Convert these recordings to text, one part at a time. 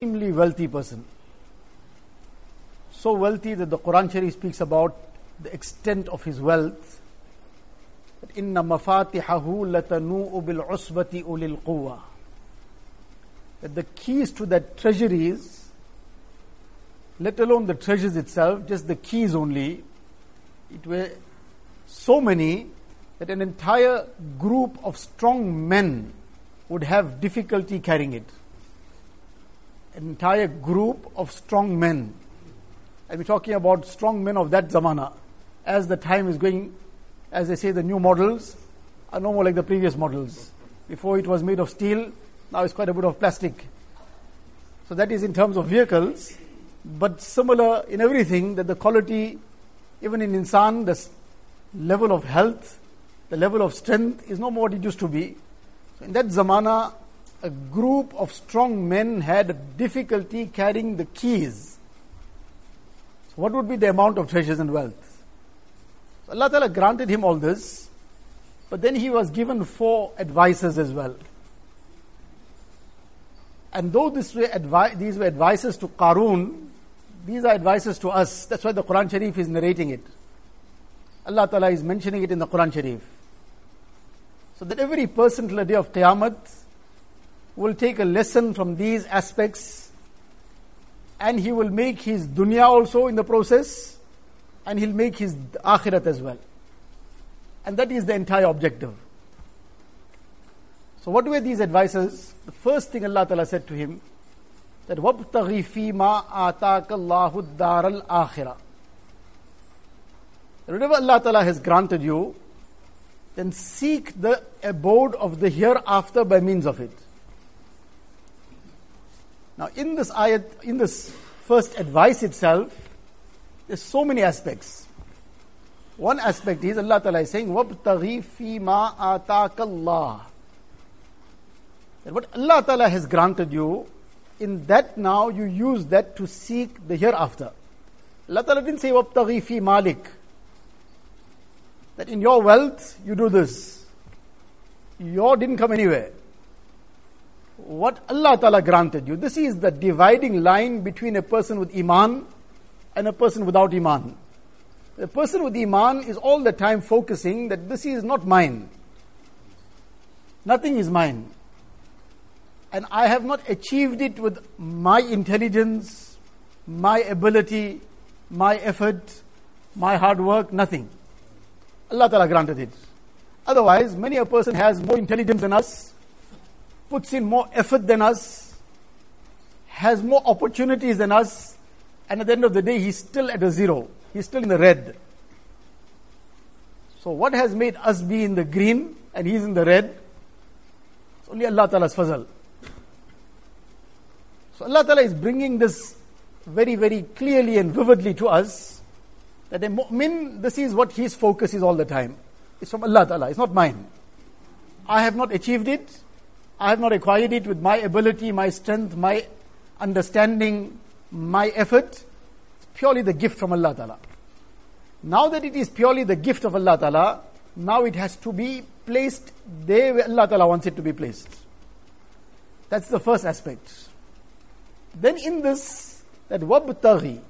extremely wealthy person. So wealthy that the Quran Sharif speaks about the extent of his wealth. That inna mafatihahu latanu'u ubil usbati ulil quwa. That the keys to that treasuries, let alone the treasures itself, just the keys only, it were so many that an entire group of strong men would have difficulty carrying it entire group of strong men. Be talking about strong men of that zamana. As the time is going, as they say, the new models are no more like the previous models. Before it was made of steel, now it's quite a bit of plastic. So that is in terms of vehicles, but similar in everything that the quality, even in insan, the level of health, the level of strength is no more what it used to be. So in that zamana, a group of strong men had difficulty carrying the keys. So what would be the amount of treasures and wealth? So Allah Ta'ala granted him all this, but then he was given four advices as well. And though this were advi- these were advices to Qarun, these are advices to us. That's why the Quran Sharif is narrating it. Allah Ta'ala is mentioning it in the Quran Sharif. So that every person till the day of Qiyamah will take a lesson from these aspects and he will make his dunya also in the process and he'll make his akhirat as well. And that is the entire objective. So what were these advices? The first thing Allah Ta'ala said to him, that وَابْتَغِي فِي مَا آتَاكَ اللَّهُ الدَّارَ الْآخِرَةِ Whatever Allah Ta'ala has granted you, then seek the abode of the hereafter by means of it. Now, in this ayat, in this first advice itself, there's so many aspects. One aspect is Allah Ta'ala is saying, وَابْتَغِي فِي مَا آتَاكَ اللَّهِ That what Allah Ta'ala has granted you, in that now you use that to seek the hereafter. Allah Ta'ala didn't say, وَابْتَغِي فِي مَالِكَ That in your wealth, you do this. Your didn't come anywhere what Allah Ta'ala granted you. This is the dividing line between a person with Iman and a person without Iman. The person with Iman is all the time focusing that this is not mine. Nothing is mine. And I have not achieved it with my intelligence, my ability, my effort, my hard work, nothing. Allah Ta'ala granted it. Otherwise, many a person has more intelligence than us, puts in more effort than us, has more opportunities than us, and at the end of the day, he's still at a zero. He's still in the red. So, what has made us be in the green and he's in the red? It's only Allah Ta'ala's fazal. So, Allah Ta'ala is bringing this very, very clearly and vividly to us that a mu'min, this is what his focus is all the time. It's from Allah Ta'ala, it's not mine. I have not achieved it, I have not acquired it with my ability, my strength, my understanding, my effort. It's purely the gift from Allah Ta'ala. Now that it is purely the gift of Allah Ta'ala, now it has to be placed there where Allah Ta'ala wants it to be placed. That's the first aspect. Then in this, that wabtaghi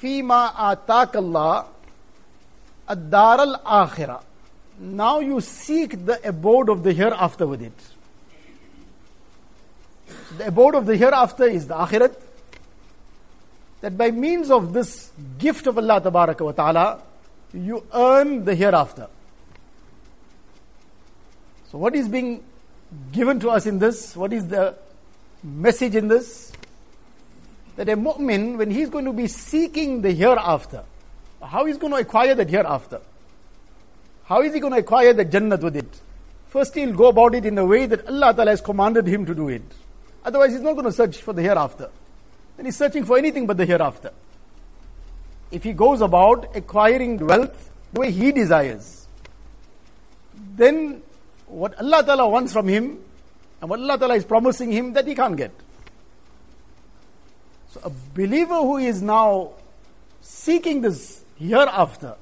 fima atak Allah ad-dar al-akhirah. Now you seek the abode of the hereafter with it. The abode of the hereafter is the akhirat. That by means of this gift of Allah wa ta'ala, you earn the hereafter. So what is being given to us in this? What is the message in this? That a mu'min, when he's going to be seeking the hereafter, how he's going to acquire that hereafter? How is he going to acquire the Jannat with it? First, he'll go about it in a way that Allah Ta'ala has commanded him to do it. Otherwise, he's not going to search for the hereafter. Then he's searching for anything but the hereafter. If he goes about acquiring wealth the way he desires, then what Allah Ta'ala wants from him and what Allah Ta'ala is promising him that he can't get. So a believer who is now seeking this hereafter,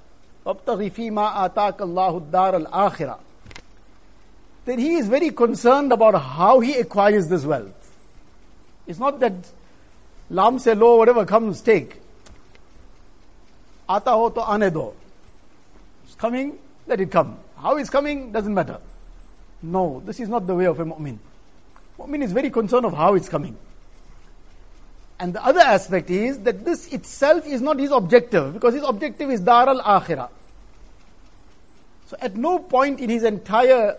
then he is very concerned about how he acquires this wealth. It's not that Lam say lo, whatever comes, take. Ata ho to ane do. It's coming, let it come. How it's coming doesn't matter. No, this is not the way of a mu'min. Mu'min is very concerned of how it's coming. And the other aspect is that this itself is not his objective because his objective is Dar al Akhirah. So at no point in his entire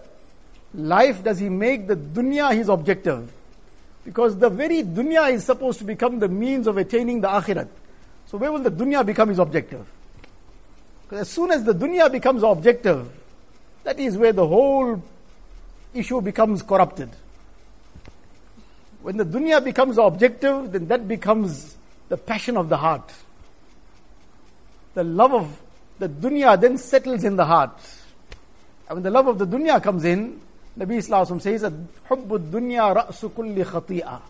life does he make the dunya his objective. Because the very dunya is supposed to become the means of attaining the akhirat. So where will the dunya become his objective? Because as soon as the dunya becomes objective, that is where the whole issue becomes corrupted. When the dunya becomes objective, then that becomes the passion of the heart. The love of the dunya then settles in the heart. And when the love of the dunya comes in, Nabi Islam says that حُبُّ الدُّنْيَا رَأْسُ كُلِّ خَطِيئَةٍ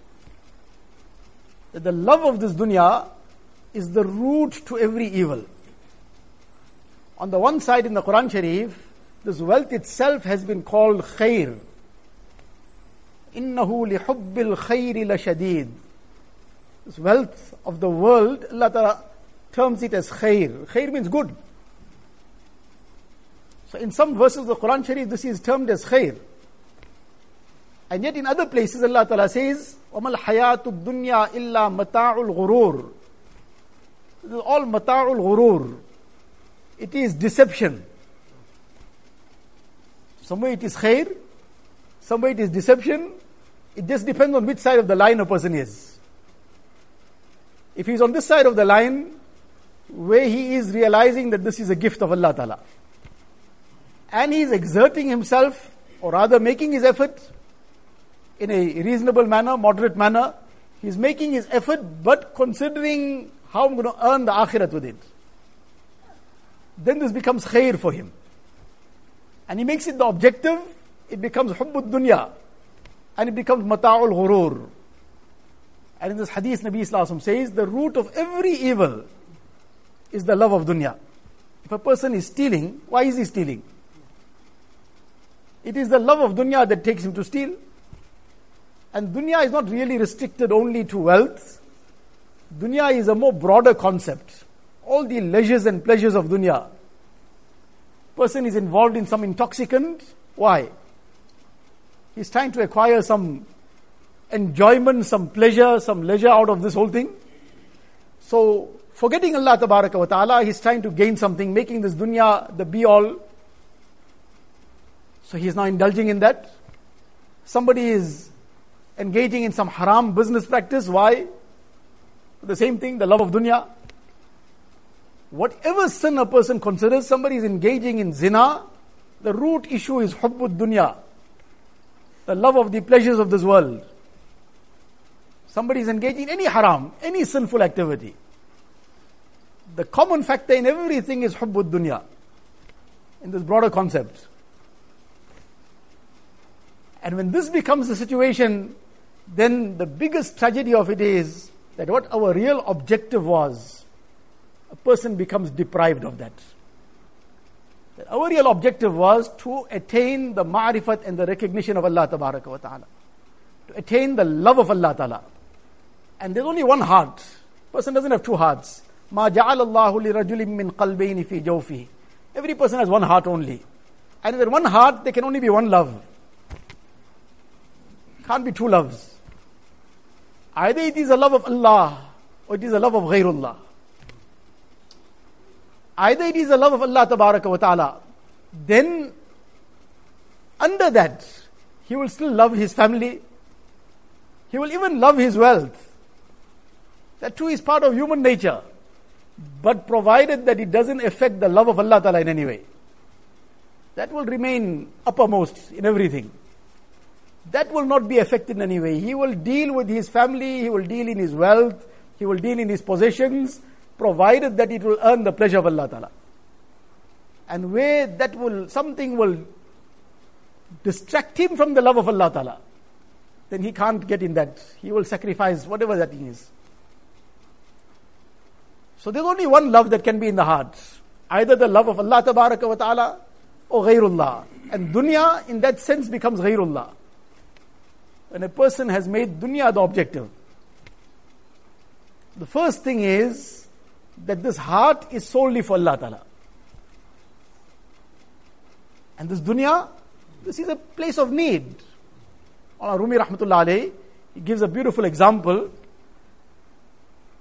That the love of this dunya is the root to every evil. On the one side in the Quran Sharif, this wealth itself has been called khair. إِنَّهُ لِحُبِّ الْخَيْرِ لَشَدِيدٌ This wealth of the world, Allah Ta'ala terms it as khair. Khair means good. So in some verses of the Quran Sharif, this is termed as khair. And yet in other places, Allah Ta'ala says, وَمَا الْحَيَاةُ الدُّنْيَا إِلَّا مَتَاعُ الْغُرُورِ This is all mata'ul ghurur. It is deception. Somewhere it is khair, somewhere it is deception. It just depends on which side of the line a person is. If he's on this side of the line, where he is realizing that this is a gift of Allah Ta'ala, and he is exerting himself, or rather making his effort in a reasonable manner, moderate manner. He's making his effort, but considering how I'm going to earn the akhirat with it. Then this becomes khair for him. And he makes it the objective, it becomes hubbud dunya. And it becomes mata'ul ghurur. And in this hadith, Nabi Islam says, the root of every evil is the love of dunya. If a person is stealing, why is he stealing? It is the love of dunya that takes him to steal. And dunya is not really restricted only to wealth. Dunya is a more broader concept. All the leisures and pleasures of dunya. Person is involved in some intoxicant. Why? He's trying to acquire some enjoyment, some pleasure, some leisure out of this whole thing. So, forgetting Allah Ta'ala, he's trying to gain something, making this dunya the be all so he is now indulging in that. Somebody is engaging in some haram business practice. Why? The same thing, the love of dunya. Whatever sin a person considers, somebody is engaging in zina, the root issue is hubbud dunya, the love of the pleasures of this world. Somebody is engaging in any haram, any sinful activity. The common factor in everything is hubbud dunya, in this broader concept. And when this becomes the situation, then the biggest tragedy of it is that what our real objective was, a person becomes deprived of that. that our real objective was to attain the ma'rifat and the recognition of Allah wa ta'ala. To attain the love of Allah ta'ala. And there's only one heart. Person doesn't have two hearts. Ma ja'ala Allahu li rajulin min qalbayni fi. Every person has one heart only. And that one heart, there can only be one love. Can't be two loves. Either it is a love of Allah or it is a love of ghairullah. Either it is a love of Allah wa ta'ala. Then under that, he will still love his family. He will even love his wealth. That too is part of human nature. But provided that it doesn't affect the love of Allah Ta'ala in any way. That will remain uppermost in everything that will not be affected in any way. He will deal with his family, he will deal in his wealth, he will deal in his possessions, provided that it will earn the pleasure of Allah Ta'ala. And where that will, something will distract him from the love of Allah Ta'ala, then he can't get in that. He will sacrifice whatever that is. So there's only one love that can be in the heart. Either the love of Allah Ta'ala or ghairullah. And dunya in that sense becomes ghairullah when a person has made dunya the objective. The first thing is that this heart is solely for Allah Ta'ala. And this dunya, this is a place of need. Allah Rumi Rahmatullah he gives a beautiful example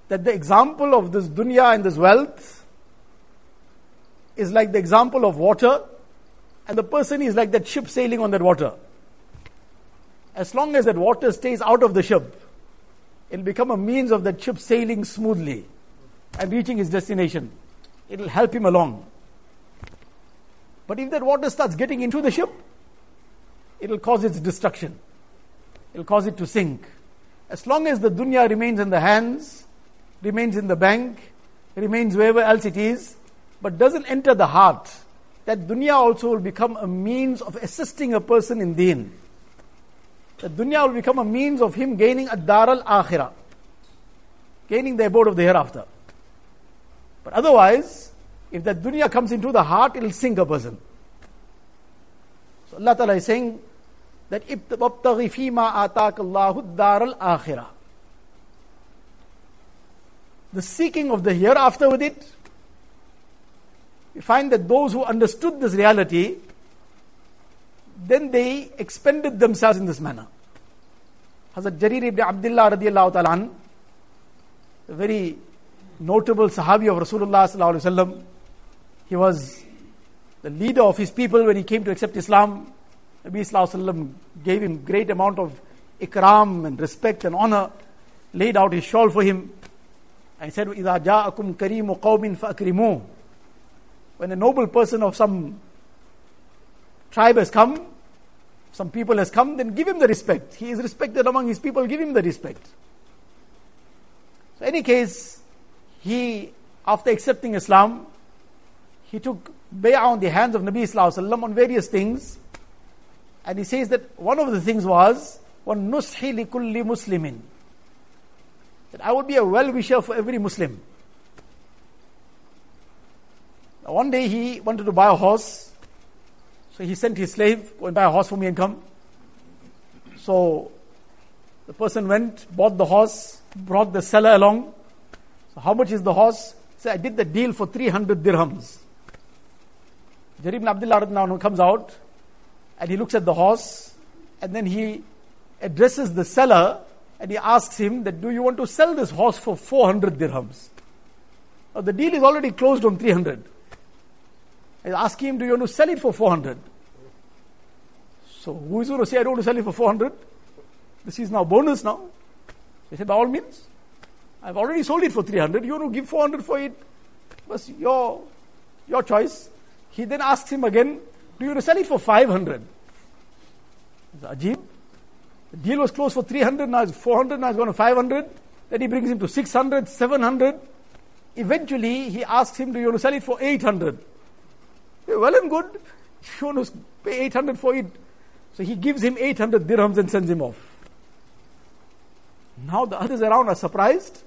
that the example of this dunya and this wealth is like the example of water, and the person is like that ship sailing on that water. As long as that water stays out of the ship, it'll become a means of that ship sailing smoothly and reaching its destination. It'll help him along. But if that water starts getting into the ship, it'll cause its destruction. It'll cause it to sink. As long as the dunya remains in the hands, remains in the bank, remains wherever else it is, but doesn't enter the heart, that dunya also will become a means of assisting a person in deen. The dunya will become a means of him gaining a dar al akhirah, gaining the abode of the hereafter. But otherwise, if that dunya comes into the heart, it will sink a person. So Allah Ta'ala is saying that ibtaghi fima ataka Allahu dar al akhirah. The seeking of the hereafter with it, we find that those who understood this reality, then they expended themselves in this manner. Hazrat Jarir ibn Abdullah radiallahu ta'ala a very notable Sahabi of Rasulullah sallallahu alaihi wasallam, he was the leader of his people when he came to accept Islam. Nabi Sallallahu gave him great amount of ikram and respect and honor, laid out his shawl for him, and said, إِذَا جَاءَكُمْ كَرِيمُ قَوْمٍ فَأَكْرِمُوهُ When a noble person of some tribe has come, some people has come, then give him the respect. He is respected among his people, give him the respect. So, any case, he, after accepting Islam, he took bay'ah on the hands of Nabi Sallallahu on various things. And he says that one of the things was, one nushi likulli muslimin. That I would be a well-wisher for every Muslim. Now one day he wanted to buy a horse. So he sent his slave, go and buy a horse for me and come. So the person went, bought the horse, brought the seller along. So how much is the horse? So I did the deal for 300 dirhams. Jarir ibn Abdullah comes out and he looks at the horse and then he addresses the seller and he asks him that do you want to sell this horse for 400 dirhams? Now the deal is already closed on 300. He's asking him do you want to sell it for 400? So who is going to say I don't want to sell it for 400? This is now bonus now. He said by all means. I've already sold it for 300. You want to give 400 for it? That's your, your choice. He then asks him again, Do you want to sell it for 500? It's Ajib. The deal was closed for 300, now it's 400, now it's going to 500. Then he brings him to 600, 700. Eventually, he asks him, Do you want to sell it for 800? Well and good. Want pay 800 for it. So he gives him 800 dirhams and sends him off. Now the others around are surprised.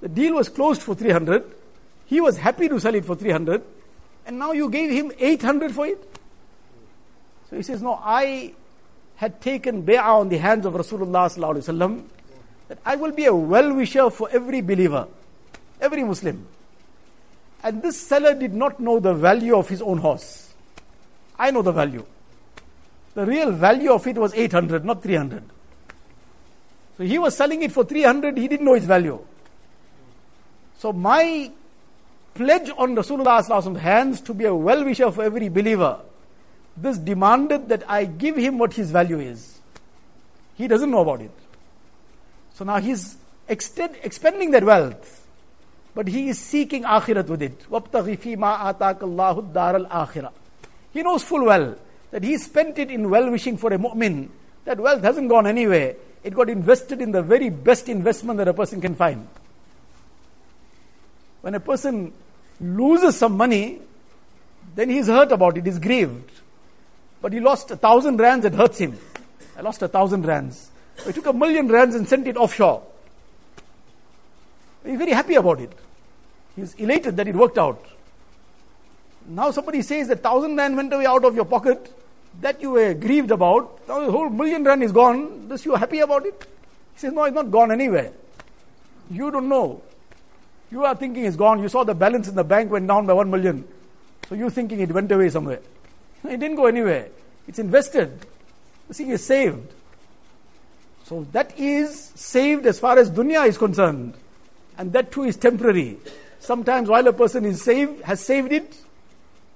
The deal was closed for 300. He was happy to sell it for 300 and now you gave him 800 for it? So he says, No, I had taken bay'ah on the hands of Rasulullah that I will be a well wisher for every believer, every Muslim. And this seller did not know the value of his own horse. I know the value. The real value of it was 800, not 300. So he was selling it for 300, he didn't know its value. So my pledge on Rasulullah's hands to be a well wisher for every believer. This demanded that I give him what his value is. He doesn't know about it. So now he's extend, expending that wealth, but he is seeking akhirat with it. وَابْتَغِ فِي مَا آتَاكَ اللَّهُ الدَّارَ الْآخِرَةِ He knows full well that he spent it in well wishing for a mu'min. That wealth hasn't gone anywhere. It got invested in the very best investment that a person can find. When a person loses some money, then he's hurt about it, he's grieved. But he lost a thousand rands, it hurts him. I lost a thousand rands. He took a million rands and sent it offshore. He's very happy about it. He's elated that it worked out. Now somebody says that thousand rand went away out of your pocket, that you were grieved about. Now the whole million rand is gone. This you are happy about it? He says, No, it's not gone anywhere. You don't know. You are thinking it's gone. You saw the balance in the bank went down by 1 million. So you're thinking it went away somewhere. It didn't go anywhere. It's invested. The thing is saved. So that is saved as far as dunya is concerned. And that too is temporary. Sometimes while a person is saved, has saved it,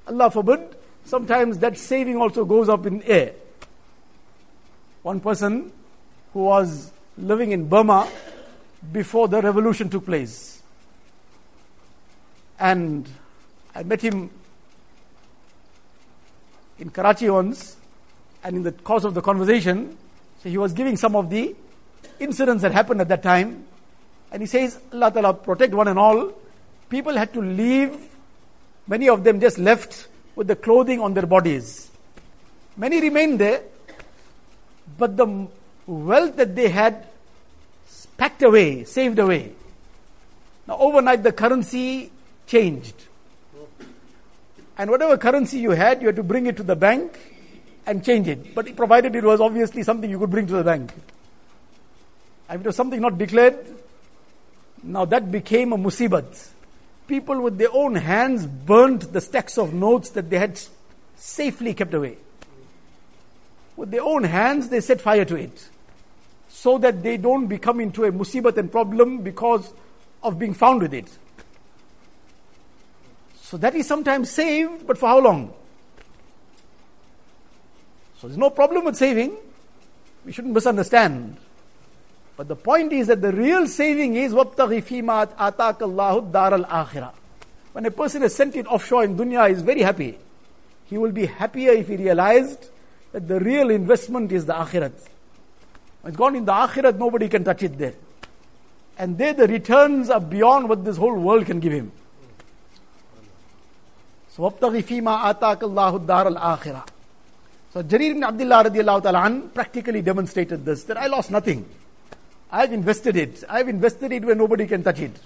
Allah forbid, sometimes that saving also goes up in air. One person who was living in Burma before the revolution took place. And I met him in Karachi once, and in the course of the conversation, so he was giving some of the incidents that happened at that time. And he says, Allah Ta'ala protect one and all. People had to leave, many of them just left with the clothing on their bodies. Many remained there, but the wealth that they had packed away, saved away. Now, overnight, the currency changed. And whatever currency you had, you had to bring it to the bank and change it. But provided it was obviously something you could bring to the bank. If it was something not declared, now that became a musibat. People with their own hands burnt the stacks of notes that they had safely kept away. With their own hands, they set fire to it. So that they don't become into a musibat and problem because of being found with it. So that is sometimes saved, but for how long? So there's no problem with saving. We shouldn't misunderstand. But the point is that the real saving is وَابْتَغِ فِي مَا آتَاكَ اللَّهُ الدَّارَ الْآخِرَةِ When a person is sent it offshore in dunya, he is very happy. He will be happier if he realized that the real investment is the akhirat. When it's gone in the akhirat, nobody can touch it there. And there the returns are beyond what this whole world can give him. So وَابْتَغِ فِي مَا آتَاكَ اللَّهُ الدَّارَ الْآخِرَةِ So Jarir ibn Abdullah radiallahu ta'ala practically demonstrated this, that I lost nothing. I've invested it. I've invested it where nobody can touch it.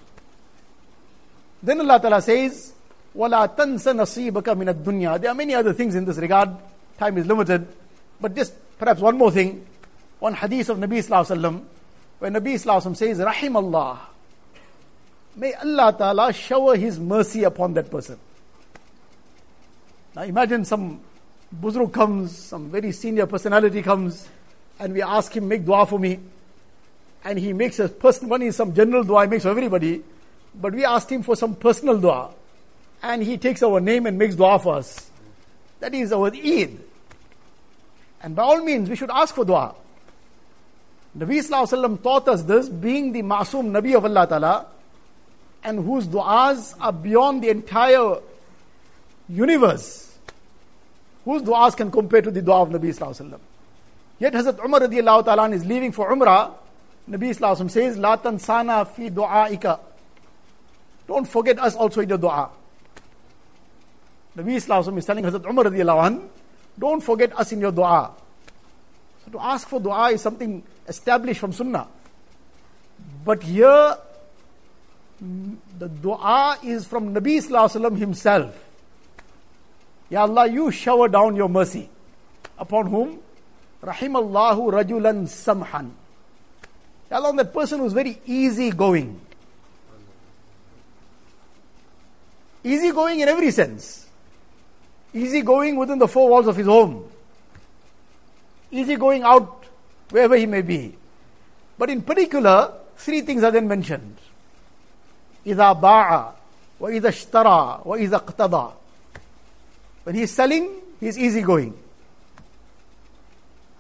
Then Allah Ta'ala says, وَلَا تَنْسَ نَصِيبَكَ مِنَ الدُّنْيَا There are many other things in this regard. Time is limited. But just perhaps one more thing. One hadith of Nabi Sallallahu Alaihi Wasallam, where Nabi Sallallahu Alaihi Wasallam says, Rahim Allah. May Allah Ta'ala shower His mercy upon that person. Now imagine some buzruk comes, some very senior personality comes, and we ask him, make dua for me. And he makes a personal, one is some general dua he makes for everybody, but we asked him for some personal dua. And he takes our name and makes dua for us. That is our Eid. And by all means, we should ask for dua. Nabi Sallallahu taught us this, being the Masoom Nabi of Allah Ta'ala, and whose du'as are beyond the entire universe. Whose du'as can compare to the dua of Nabi Sallallahu Yet Hazrat Umar radiallahu ta'ala is leaving for Umrah. Nabi Sallallahu says, La tansana fi du'aika. Don't forget us also in your dua. Nabi Sallallahu is telling Hazrat Umar radiallahu anh, don't forget us in your dua. So to ask for dua is something established from Sunnah. But here, the dua is from Nabi Sallallahu himself. Ya Allah, you shower down your mercy. Upon whom? Rahimallahu rajulan samhan Ya Allah, that person who's very easy going. Easy going in every sense. Easy going within the four walls of his home. Easy going out wherever he may be. But in particular, three things are then mentioned. إذا باع وإذا اشترى وإذا اقتضى when he's selling, he's easygoing.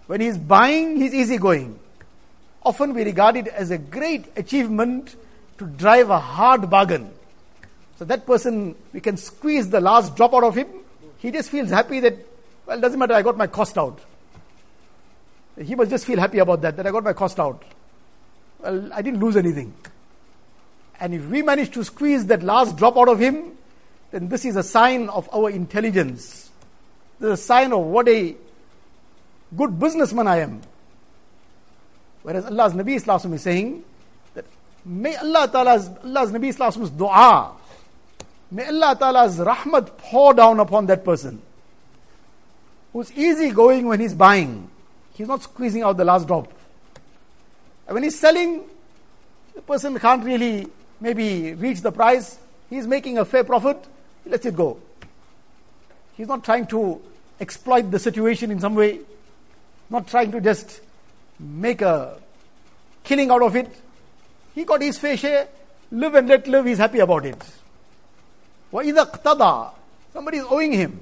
When he's buying, he's easygoing. Often we regard it as a great achievement to drive a hard bargain. So that person, we can squeeze the last drop out of him. He just feels happy that, well, doesn't matter, I got my cost out. He must just feel happy about that, that I got my cost out. Well, I didn't lose anything. And if we manage to squeeze that last drop out of him, then this is a sign of our intelligence. This is a sign of what a good businessman I am. Whereas Allah's Nabi Islam is saying that may Allah Ta'ala's Allah's Nabi Islam's dua, may Allah Ta'ala's rahmat pour down upon that person who's easy going when he's buying. He's not squeezing out the last drop. And when he's selling, the person can't really maybe reached the price, he's making a fair profit, he lets it go. He's not trying to exploit the situation in some way, not trying to just make a killing out of it. He got his fair share, live and let live, he's happy about it. وَإِذَا اقْتَضَى Somebody is owing him.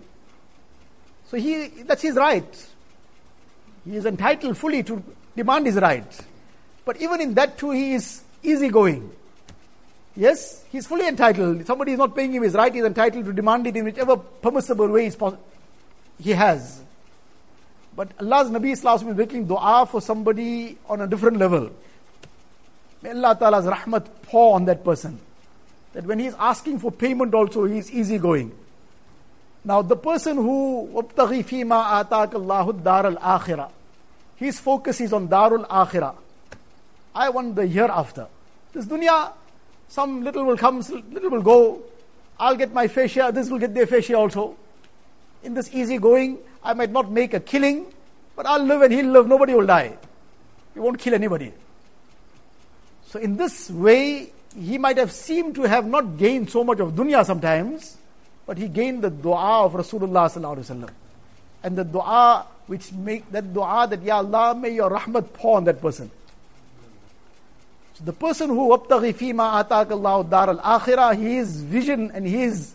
So he, that's his right. He is entitled fully to demand his right. But even in that too, he is easygoing. Yes, he's fully entitled. Somebody is not paying him his right, he is entitled to demand it in whichever permissible way he has. But Allah's Nabi Islam is making dua for somebody on a different level. May Allah Ta'ala's rahmat pour on that person. That when he is asking for payment also, he is easygoing. Now, the person who وَابْتَغِي فِي مَا آتَاكَ اللَّهُ الدَّارَ الْآخِرَةِ His focus is on Darul Akhirah. I want the hereafter. This dunya, some little will come, little will go. I'll get my fair share, this will get their fair share also. In this easy going, I might not make a killing, but I'll live and he'll live, nobody will die. He won't kill anybody. So, in this way, he might have seemed to have not gained so much of dunya sometimes, but he gained the dua of Rasulullah and the dua which make that dua that Ya Allah may your rahmat pour on that person. So the person who wabtaghi fima Allah dar al akhirah, his vision and his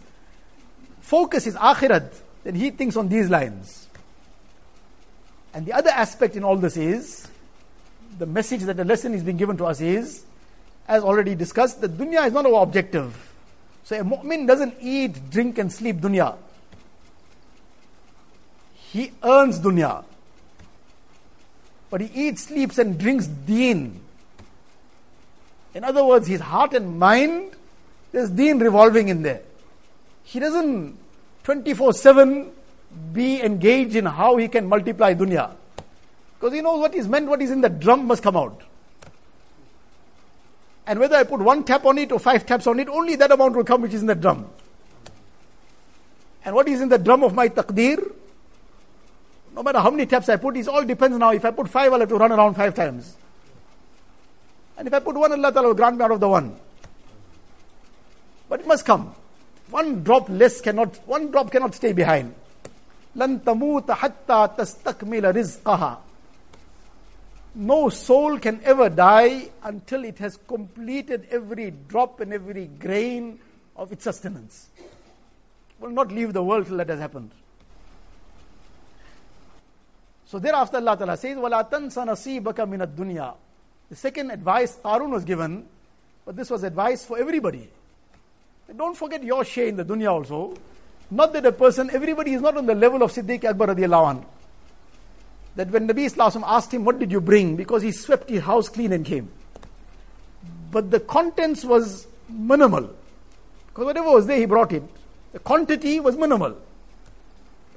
focus is akhirat, then he thinks on these lines. And the other aspect in all this is the message that the lesson is being given to us is as already discussed, the dunya is not our objective. So a mu'min doesn't eat, drink, and sleep dunya. He earns dunya. But he eats, sleeps, and drinks deen. In other words, his heart and mind, there's deen revolving in there. He doesn't 24 7 be engaged in how he can multiply dunya. Because he knows what is meant, what is in the drum must come out. And whether I put one tap on it or five taps on it, only that amount will come which is in the drum. And what is in the drum of my taqdeer, no matter how many taps I put, it all depends now. If I put five, I'll have to run around five times. And if I put one, Allah will grant me out of the one. But it must come. One drop less cannot, one drop cannot stay behind. لن تموت حتى تستكمل رزقها no soul can ever die until it has completed every drop and every grain of its sustenance. Will not leave the world till that has happened. So thereafter Allah Ta'ala says, وَلَا تَنْسَ نَصِيبَكَ مِنَ الدُّنْيَا The second advice Qarun was given, but this was advice for everybody. Don't forget your share in the dunya also. Not that a person, everybody is not on the level of Siddiq Akbar radiallahu anhu that when Nabi Islam asked him, What did you bring? because he swept his house clean and came. But the contents was minimal. Because whatever was there, he brought it. The quantity was minimal.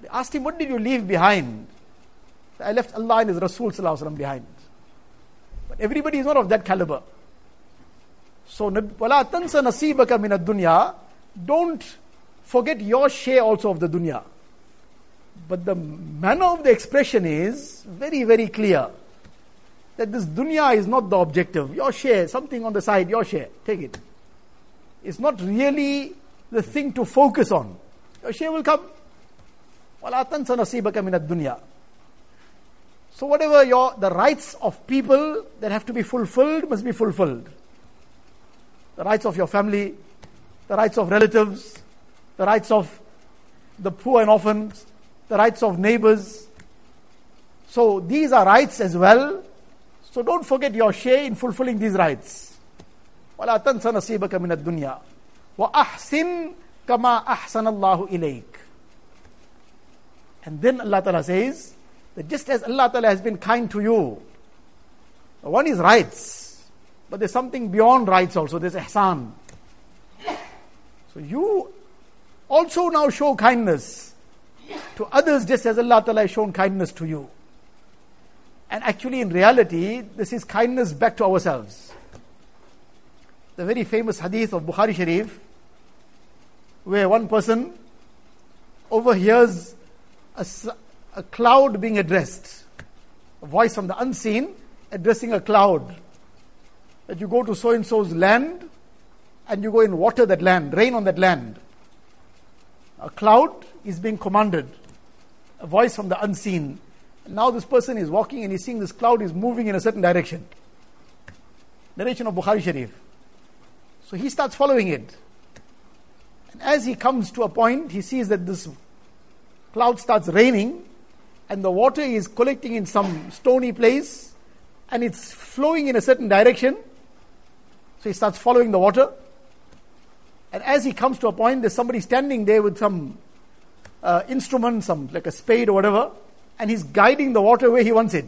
They asked him, What did you leave behind? I left Allah and His Rasul behind. But everybody is not of that caliber. So, وَلَا تَنْسَ نَصِيبَكَ مِنَ الدُّنْيَا Don't forget your share also of the dunya. But the manner of the expression is very, very clear. That this dunya is not the objective. Your share, something on the side, your share, take it. It's not really the thing to focus on. Your share will come. So whatever your the rights of people that have to be fulfilled must be fulfilled. The rights of your family, the rights of relatives, the rights of the poor and orphans, the rights of neighbors. So these are rights as well. So don't forget your share in fulfilling these rights. ولا تنس نصيبك من الدنيا وأحسن كما أحسن الله إليك And then Allah Ta'ala says that just as Allah Ta'ala has been kind to you, one is rights, but there's something beyond rights also, there's ihsan. So you also now show kindness to others just as Allah Ta'ala has shown kindness to you. And actually, in reality, this is kindness back to ourselves. The very famous hadith of Bukhari Sharif, where one person overhears a, a cloud being addressed, a voice from the unseen addressing a cloud. That you go to so and so's land and you go and water that land, rain on that land. A cloud is being commanded, a voice from the unseen. Now this person is walking and he's seeing this cloud is moving in a certain direction. Narration of Bukhari Sharif. So he starts following it. And as he comes to a point, he sees that this cloud starts raining and the water is collecting in some stony place and it's flowing in a certain direction. So he starts following the water. And as he comes to a point, there's somebody standing there with some uh, instrument, some like a spade or whatever, and he's guiding the water where he wants it.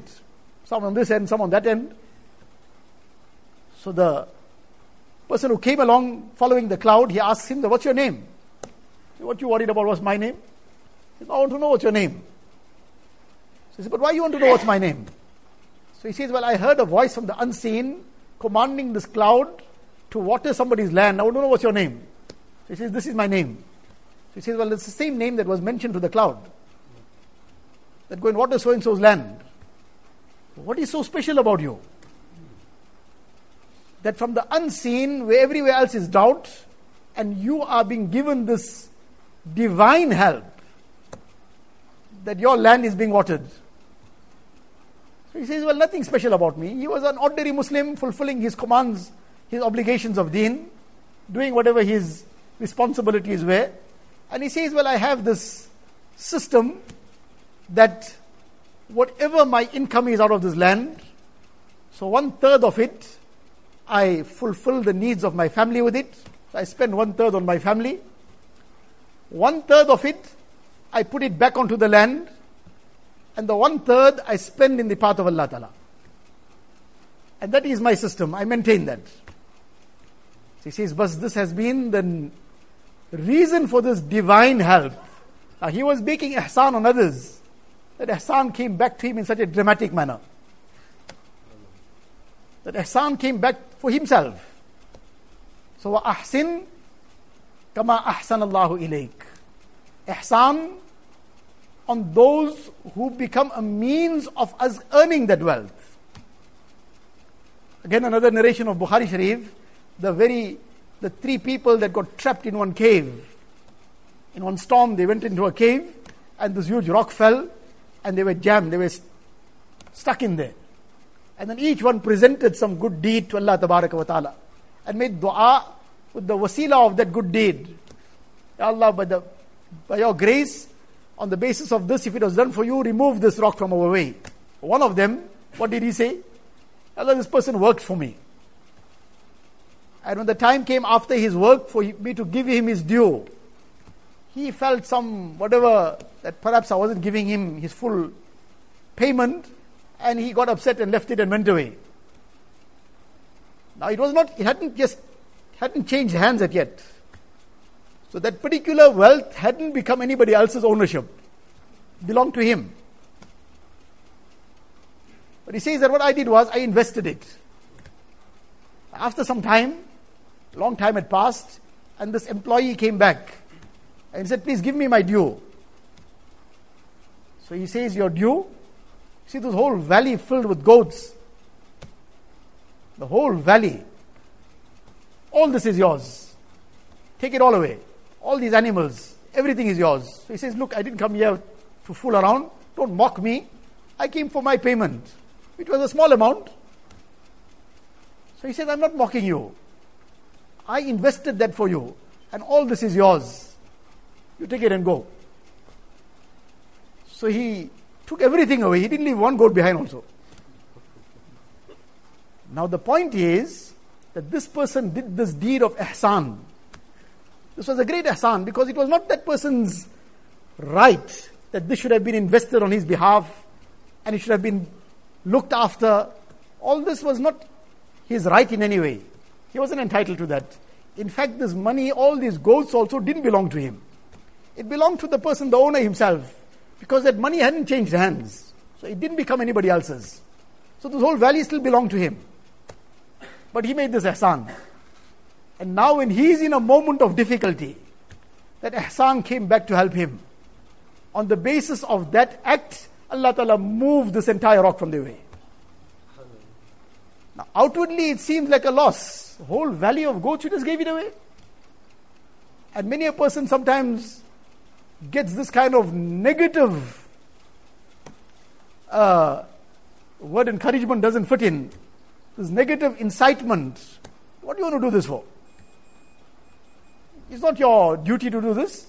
Some on this end, some on that end. So the person who came along following the cloud, he asks him, What's your name? Said, what you worried about was my name? He says, I want to know what's your name. So he says, But why you want to know what's my name? So he says, Well, I heard a voice from the unseen commanding this cloud to water somebody's land. I don't know what's your name. So he says, This is my name. So he says, Well, it's the same name that was mentioned to the cloud. That go and water so and so's land. What is so special about you? That from the unseen, where everywhere else is doubt, and you are being given this divine help, that your land is being watered. He says, Well, nothing special about me. He was an ordinary Muslim fulfilling his commands, his obligations of deen, doing whatever his responsibilities were. And he says, Well, I have this system that whatever my income is out of this land, so one third of it, I fulfill the needs of my family with it. So I spend one third on my family. One third of it, I put it back onto the land. And the one third I spend in the path of Allah Ta'ala. And that is my system. I maintain that. So he says, but this has been the reason for this divine help. Now, he was making ihsan on others. That ihsan came back to him in such a dramatic manner. That ihsan came back for himself. So, ahsin kama ahsan Allahu ilayk. Ihsan on those who become a means of us earning that wealth. Again, another narration of Bukhari Sharif, the very, the three people that got trapped in one cave. In one storm, they went into a cave and this huge rock fell and they were jammed, they were stuck in there. And then each one presented some good deed to Allah wa ta'ala and made dua with the wasila of that good deed. Ya Allah, by, the, by your grace, on the basis of this, if it was done for you, remove this rock from our way. One of them, what did he say? Allah, this person worked for me. And when the time came after his work for me to give him his due, he felt some, whatever, that perhaps I wasn't giving him his full payment, and he got upset and left it and went away. Now it was not, it hadn't just, hadn't changed hands yet. So that particular wealth hadn't become anybody else's ownership, it belonged to him. But he says that what I did was I invested it. After some time, a long time had passed, and this employee came back and said, Please give me my due. So he says, Your due? See this whole valley filled with goats. The whole valley. All this is yours. Take it all away all these animals, everything is yours. So he says, Look, I didn't come here to fool around. Don't mock me. I came for my payment. It was a small amount. So he says, I'm not mocking you. I invested that for you, and all this is yours. You take it and go. So he took everything away. He didn't leave one goat behind also. Now the point is that this person did this deed of ihsan this was a great ahsan because it was not that person's right that this should have been invested on his behalf and it should have been looked after. All this was not his right in any way. He wasn't entitled to that. In fact, this money, all these goats also didn't belong to him. It belonged to the person, the owner himself, because that money hadn't changed hands. So it didn't become anybody else's. So this whole valley still belonged to him. But he made this ahsan. And now, when he is in a moment of difficulty, that ihsan came back to help him. On the basis of that act, Allah Ta'ala moved this entire rock from the way. Now, outwardly, it seems like a loss. The whole valley of goats, you just gave it away. And many a person sometimes gets this kind of negative uh, word encouragement doesn't fit in. This negative incitement. What do you want to do this for? It's not your duty to do this.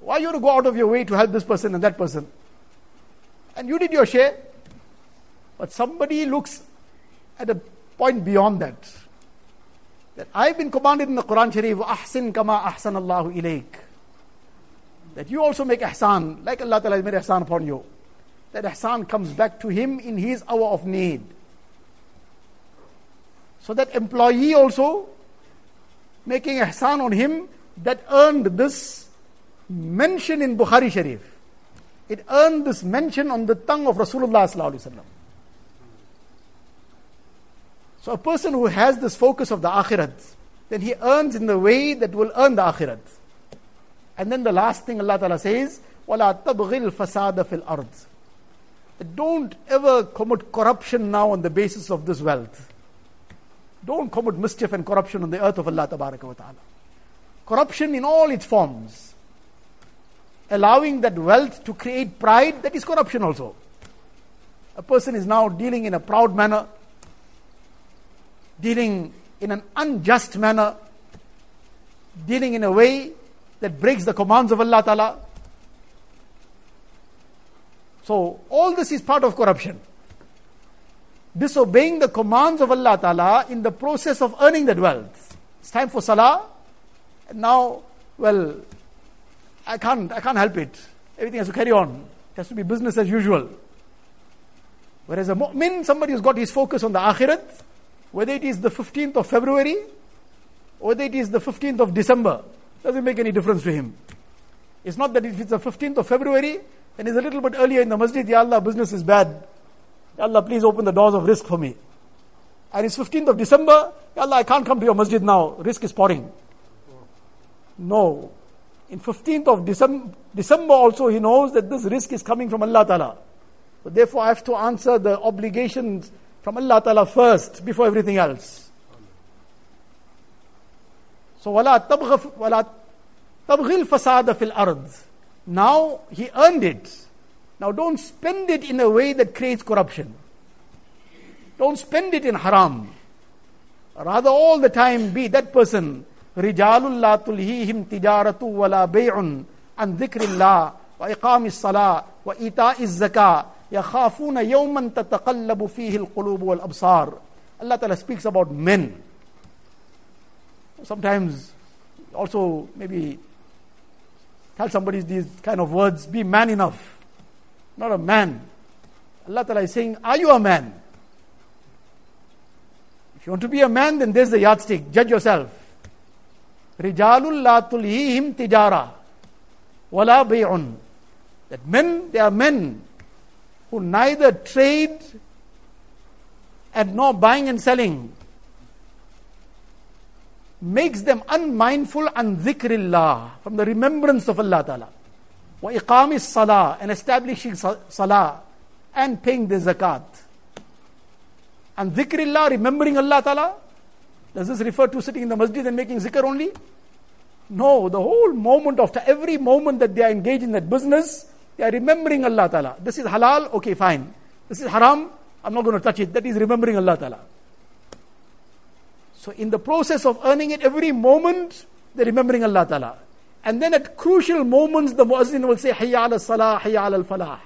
Why you to go out of your way to help this person and that person? And you did your share. But somebody looks at a point beyond that. That I've been commanded in the Quran Sharif, Ahsin kama ahsan Allahu ilayk. That you also make ihsan, like Allah Ta'ala has made ihsan upon you. That ihsan comes back to him in his hour of need. So that employee also making ihsan on him that earned this mention in Bukhari Sharif. It earned this mention on the tongue of Rasulullah So a person who has this focus of the akhirat, then he earns in the way that will earn the akhirat. And then the last thing Allah Ta'ala says, وَلَا تَبْغِي الْفَسَادَ فِي الْأَرْضِ Don't ever commit corruption now on the basis of this wealth. Don't commit mischief and corruption on the earth of Allah wa Ta'ala. Corruption in all its forms. Allowing that wealth to create pride, that is corruption also. A person is now dealing in a proud manner, dealing in an unjust manner, dealing in a way that breaks the commands of Allah Ta'ala. So, all this is part of corruption disobeying the commands of Allah Ta'ala in the process of earning that wealth. It's time for salah. And now, well, I can't, I can't help it. Everything has to carry on. It has to be business as usual. Whereas a mu'min, somebody who's got his focus on the akhirat, whether it is the 15th of February, whether it is the 15th of December, doesn't make any difference to him. It's not that if it's the 15th of February, and he's a little bit earlier in the masjid, Ya Allah, business is bad. Allah, please open the doors of rizq for me. And it's 15th of December. Allah, I can't come to your masjid now. Rizq is pouring. No. In 15th of December, December also he knows that this rizq is coming from Allah Ta'ala. So therefore I have to answer the obligations from Allah Ta'ala first before everything else. So wala tabghil fasada fil ard. Now he earned it. Now don't spend it in a way that creates corruption. Don't spend it in haram. Rather all the time be that person. رجال لا تلهيهم تجارة ولا بيع عن ذكر الله وإقام الصلاة وإيتاء الزكاة يخافون يوما تتقلب فيه القلوب والأبصار Allah Ta'ala speaks about men. Sometimes also maybe tell somebody these kind of words, be man enough not a man. Allah Ta'ala is saying, Are you a man? If you want to be a man, then there's the yardstick. Judge yourself. Rijalul la tulhihim tijara wala bay'un. That men, they are men who neither trade and nor buying and selling makes them unmindful and dhikrillah from the remembrance of Allah Ta'ala. وإقام الصلاة and establishing salah and paying the zakat. And dhikrillah, remembering Allah Ta'ala. Does this refer to sitting in the masjid and making zikr only? No, the whole moment, after every moment that they are engaged in that business, they are remembering Allah Ta'ala. This is halal, okay, fine. This is haram, I'm not going to touch it. That is remembering Allah Ta'ala. So in the process of earning it, every moment, they're remembering Allah Ta'ala. And then at crucial moments, the muazzin will say, Hayya ala salah, Hayya ala falah.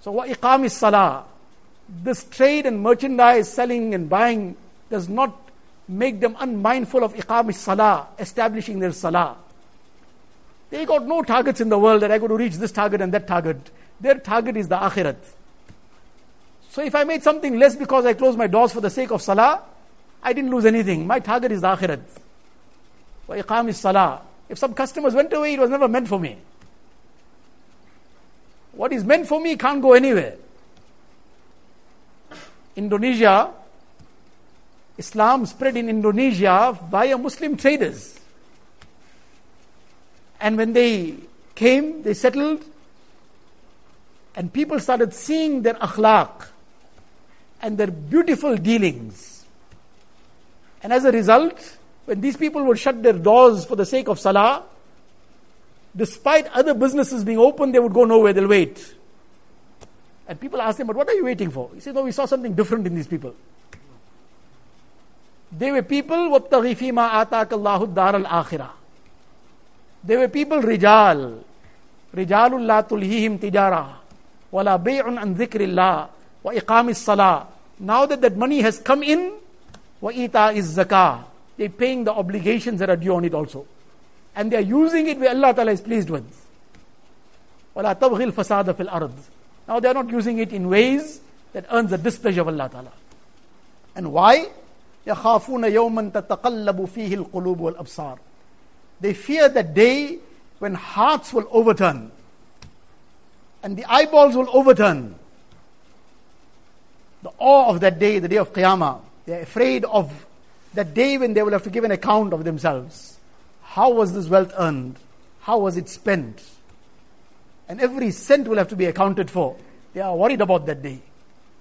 So, wa iqam is salah. This trade and merchandise, selling and buying, does not make them unmindful of iqam is salah, establishing their salah. They got no targets in the world that I got to reach this target and that target. Their target is the akhirat. So if I made something less because I closed my doors for the sake of salah, I didn't lose anything. My target is the akhirat. Wa iqam is salah. If some customers went away, it was never meant for me. What is meant for me can't go anywhere. Indonesia, Islam spread in Indonesia via Muslim traders. And when they came, they settled, and people started seeing their akhlaq and their beautiful dealings. And as a result, when these people would shut their doors for the sake of salah, despite other businesses being open, they would go nowhere, they'll wait. And people ask him, But what are you waiting for? He said, No, we saw something different in these people. They were people, وَابْتَغِي فِي مَا آتَاكَ اللَّهُ الدَّارَ الْآخِرَةِ They were people, rijal. رِجَالٌ لَا تُلْهِهِمْ تِجَارَةً وَلَا بَيْعٌ عَنْ ذِكْرِ اللَّهِ وَإِقَامِ الصَّلَاةِ Now that that money has come in, وَإِيتَاءِ الزَّكَاةِ They're paying the obligations that are due on it also. And they are using it where Allah Ta'ala is pleased with. وَلَا تَبْغِي الْفَسَادَ فِي الْأَرْضِ Now they are not using it in ways that earns the displeasure of Allah Ta'ala. And why? يخافون يوما تتقلب فيه القلوب والأبصار They fear that day when hearts will overturn and the eyeballs will overturn. The awe of that day, the day of Qiyamah. They are afraid of that day when they will have to give an account of themselves. How was this wealth earned? How was it spent? And every cent will have to be accounted for. They are worried about that day.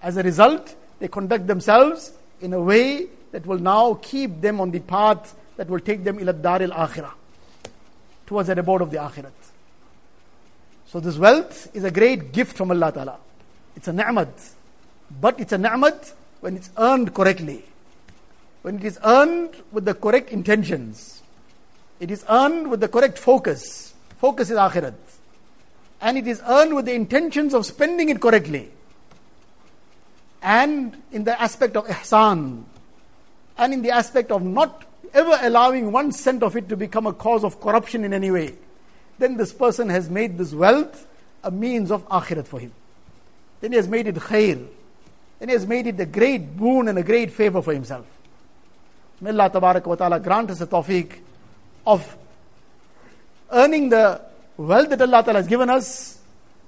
As a result, they conduct themselves in a way that will now keep them on the path that will take them ila dar al akhirah, towards the abode of the akhirat. So this wealth is a great gift from Allah Ta'ala. It's a ni'mat. But it's a ni'mat when it's earned correctly. When it is earned with the correct intentions. It is earned with the correct focus. Focus is akhirat. And it is earned with the intentions of spending it correctly. And in the aspect of ihsan, and in the aspect of not ever allowing one cent of it to become a cause of corruption in any way, then this person has made this wealth a means of akhirat for him. Then he has made it khair. Then he has made it a great boon and a great favor for himself. May Allah wa ta'ala grant us a tawfiq of earning the wealth that Allah ta'ala has given us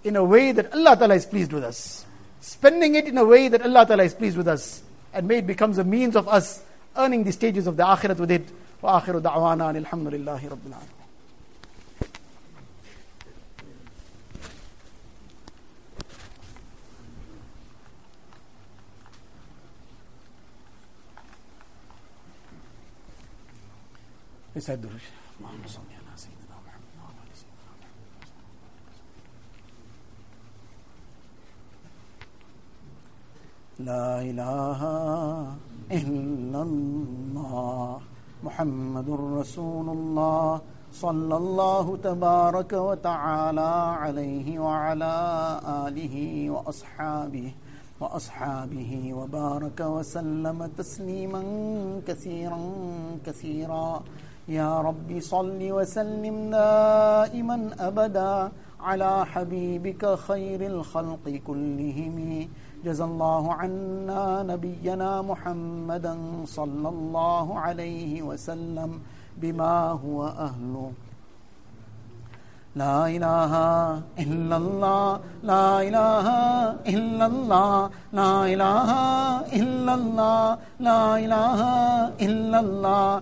in a way that Allah ta'ala is pleased with us. Spending it in a way that Allah ta'ala is pleased with us. And may it becomes a means of us earning the stages of the akhirat with it. وآخر دعوانا أن الحمد لله رب العالمين يسعد اللهم صل على سيدنا محمد وعلى آل سيدنا محمد. لا إله إلا الله. محمد رسول الله. صلى الله تبارك وتعالى عليه وعلى آله وأصحابه وأصحابه وبارك وسلم تسليما كثيرا كثيرا. يا رب صل وسلم دائما أبدا على حبيبك خير الخلق كلهم. جزى الله عنا نبينا محمدا صلى الله عليه وسلم بما هو أهله. لا إله إلا الله لا إله إلا الله لا إله إلا الله لا إله إلا الله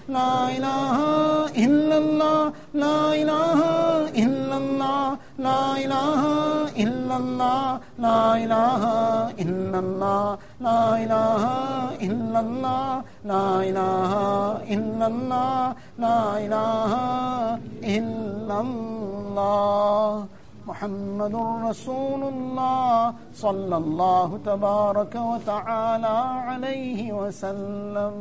لا الہ الا اللہ لا الہ الا اللہ لا الہ الا اللہ لا الہ الا اللہ لا الہ الا اللہ لا الہ الا اللہ لا الہ الا اللہ محمد رسول اللہ صلی اللہ تبارک و تعالی علیہ وسلم.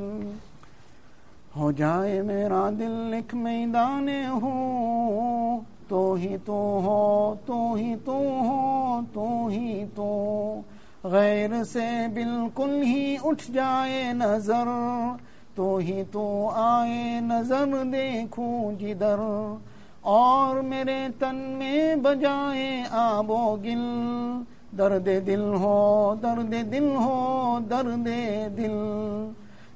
ہو جائے میرا دل لکھ میدان ہوں تو ہی تو ہو، تو ہی تو ہو، تو ہی تو۔ غیر سے بالکل ہی اٹھ جائے نظر، تو ہی تو آئے نظر دیکھوں جدھر اور میرے تن میں بجائے آب و گل، درد دل ہو، درد دل ہو، درد دل۔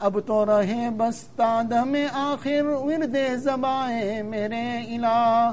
اب تو رہے بس تادم آخر ورد زبائیں میرے الہ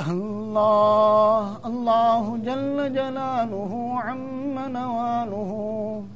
الله الله جل جلاله عم نواله.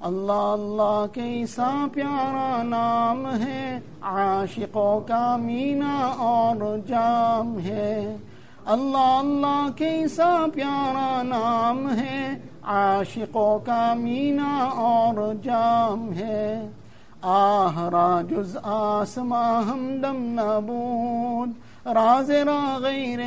اللہ اللہ کیسا پیارا نام ہے عاشقوں کا مینا اور جام ہے اللہ اللہ کیسا پیارا نام ہے عاشقوں کا مینا اور جام ہے آہ راجز آسما ہمدم نبود، راز را غیر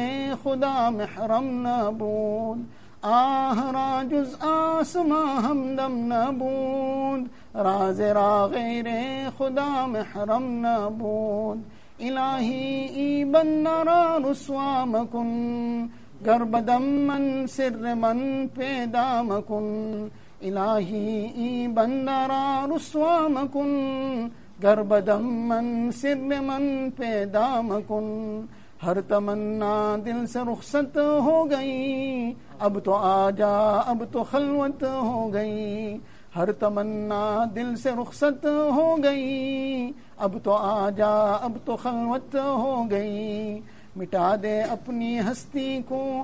خدا محرم نبود۔ آه را جز آسما همدم نبود. راز را غیر خدا محرم نبود. الهی ای بند را رسوا مکن. گر بدم من سر من پیدا مکن. الهی ای بند را رسوا مکن. گر بدم من سر من پیدا مکن. ہر تمنا دل سے رخصت ہو گئی۔ اب تو آ جا اب تو خلوت ہو گئی۔ ہر تمنا دل سے رخصت ہو گئی۔ اب تو آ جا اب تو خلوت ہو گئی۔ مٹا دے اپنی ہستی کو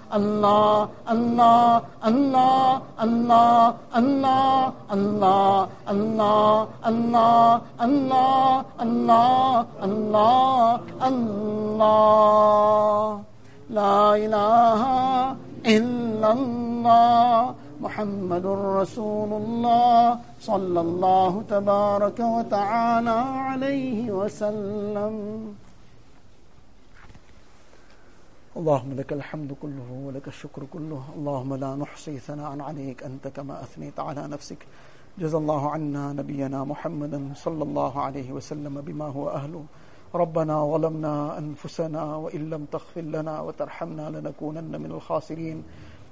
اللہ اللہ اللہ اللہ اللہ اللہ اللہ اللہ اللہ اللہ اللہ اللہ لا الہ الا اللہ محمد الرسول اللہ صلی اللہ تبارک و تعالی علیہ وسلم اللهم لك الحمد كله ولك الشكر كله. اللهم لا نحصي ثناء عليك. أنت كما أثنيت على نفسك. جزا الله عنا نبينا محمدا صلى الله عليه وسلم بما هو أهله. ربنا ظلمنا أنفسنا وإن لم تغفر لنا وترحمنا لنكونن من الخاسرين.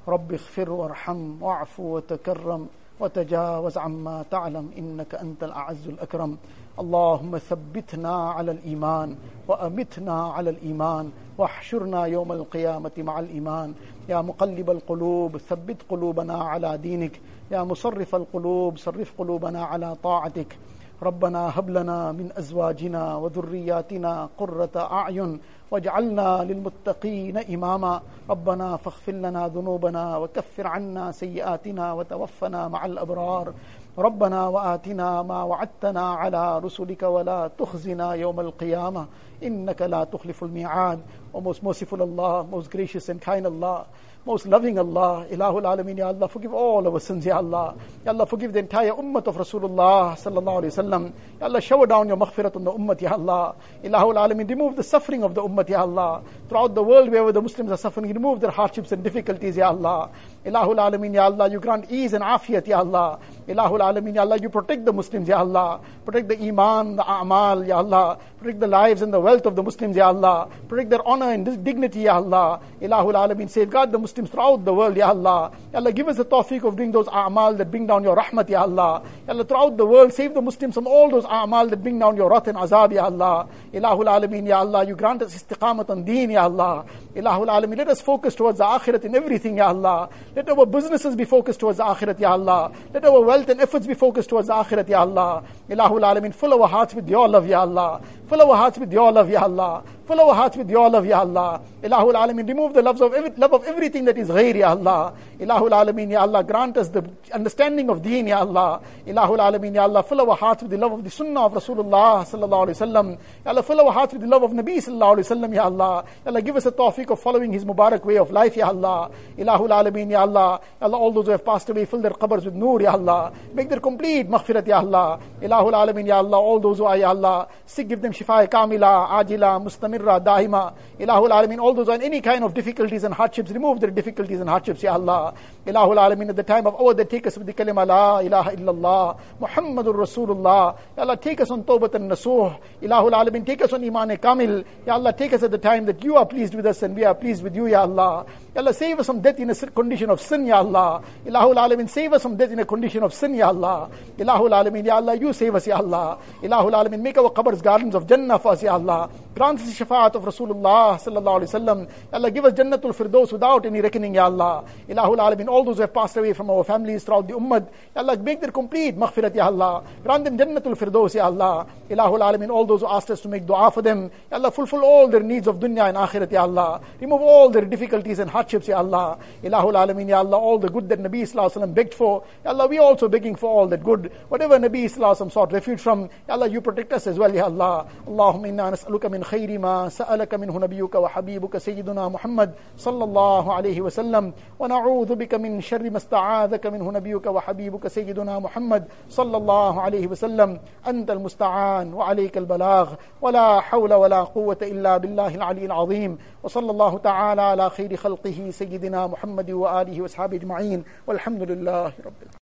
رب اغفر وارحم واعف وتكرم وتجاوز عما تعلم. إنك أنت الأعز الأكرم. اللهم ثبتنا على الإيمان وأمتنا على الإيمان. واحشرنا يوم القيامة مع الإيمان. يا مقلب القلوب ثبت قلوبنا على دينك. يا مصرف القلوب صرف قلوبنا على طاعتك. ربنا هب لنا من أزواجنا وذرياتنا قرة أعين. واجعلنا للمتقين إماما. ربنا فاغفر لنا ذنوبنا وكفر عنا سيئاتنا وتوفنا مع الأبرار. ربنا وآتنا ما وعدتنا على رسلك ولا تخزنا يوم القيامة. إنك لا تخلف الميعاد. O most merciful Allah, most gracious and kind Allah. Most loving Allah, Ilahul Alameen, Ya Allah, forgive all our sins, Ya Allah. Ya Allah, forgive the entire ummah of Rasulullah sallallahu alayhi wasallam. Ya Allah, shower down your maghfirat on the ummah, Ya Allah. Ilahul Alameen, remove the suffering of the ummah, Ya Allah. Throughout the world, wherever the Muslims are suffering, remove their hardships and difficulties, Ya Allah. Ilahul Alameen, Ya Allah, you grant ease and afiyat, Ya Allah. Ilahul Alameen, Ya Allah, you protect the Muslims, Ya Allah. Protect the Iman, the A'mal, Ya Allah. Protect the lives and the wealth of the Muslims, Ya Allah. Protect their honor and dignity, Ya Allah. Ilahul Alameen, safeguard the Muslims throughout the world, Ya Allah. Ya Allah, give us the tawfiq of doing those a'mal that bring down your rahmat, Ya Allah. Ya Allah, throughout the world, save the Muslims from all those a'mal that bring down your wrath and azab, Ya Allah. Ilahul Alameen, Ya Allah, you grant us istiqamat on deen, Ya Allah. Ilahul Alameen, let us focus towards the akhirat in everything, Ya Allah. Let our businesses be focused towards akhirat, Ya Allah. Let our wealth and efforts be focused towards akhirat, Ya Allah. Ilahul Alameen, fill our hearts with your love, Ya Allah. Fill our hearts with your love, Ya Allah. Fill our hearts with your love, Ya Allah. Ilahul Alameen, remove the loves of every, love of everything that is ghair, Ya Allah. Ilahul Alameen, Ya Allah, grant us the understanding of deen, Ya Allah. Ilahul Alameen, Ya Allah, fill our hearts with the love of the sunnah of Rasulullah sallallahu alayhi wasallam. Ya Allah, fill our hearts with the love of Nabi sallallahu alayhi wasallam, Ya Allah. Ya Allah, give us a tawfiq of following his Mubarak way of life, Ya Allah. Ilahul Alameen, Ya Allah. Ya Allah, all those who have passed away, fill their qabrs with nur, Ya Allah. Make their complete maghfirat, Ya Allah. Ilahul Alameen, Ya Allah, all those who are, Ya Allah, sick, give them shifa kamila, ajila, mustamirra, daima. Ilahul Alameen, all those in any kind of difficulties and hardships, remove their difficulties and hardships, Ya Allah. Ilahul Alameen, at the time of our that take us with the kalima La ilaha illallah, Muhammadur Rasulullah. Ya Allah, take us on Tawbat and Nasuh. Ilahul Alameen, take us on Iman Kamil. Ya Allah, take us at the time that you are pleased with us and we are pleased with you, Ya Allah. Ya Allah, save us from death in a condition of sin, Ya Allah. Ilahul Alameen, save us from death in a condition of sin, Ya Allah. Ilahul Alameen, Ya Allah, you save us, Ya Allah. Ilahul Alameen, make our qabrs gardens of Jannah for us, Ya Allah. Grant us the shafaat of Rasulullah sallallahu alayhi wa sallam. Allah, give us Jannatul Firdaus without any reckoning, Ya Allah. Ilahul Alamin, all those who have passed away from our families throughout the Ummah, Allah, make their complete maghfirat, Ya Allah. Grant them Jannatul Firdaus, Ya Allah. Ilahul Alamin, all those who asked us to make dua for them, Ya Allah, fulfill all their needs of dunya and akhirat, Ya Allah. Remove all their difficulties and hardships, Ya Allah. Ilahul Alamin, Ya Allah, all the good that Nabi Sallallahu Alaihi Wasallam begged for, Ya Allah, we also begging for all that good. Whatever Nabi Sallallahu Alaihi Wasallam sought refuge from, Ya Allah, you protect us as well, Ya Allah. Allahumma inna nas'aluka min خير ما سألك منه نبيك وحبيبك سيدنا محمد صلى الله عليه وسلم، ونعوذ بك من شر ما استعاذك منه نبيك وحبيبك سيدنا محمد صلى الله عليه وسلم. أنت المستعان وعليك البلاغ، ولا حول ولا قوة إلا بالله العلي العظيم. وصلى الله تعالى على خير خلقه سيدنا محمد وآله وأصحابه أجمعين، والحمد لله رب العالمين.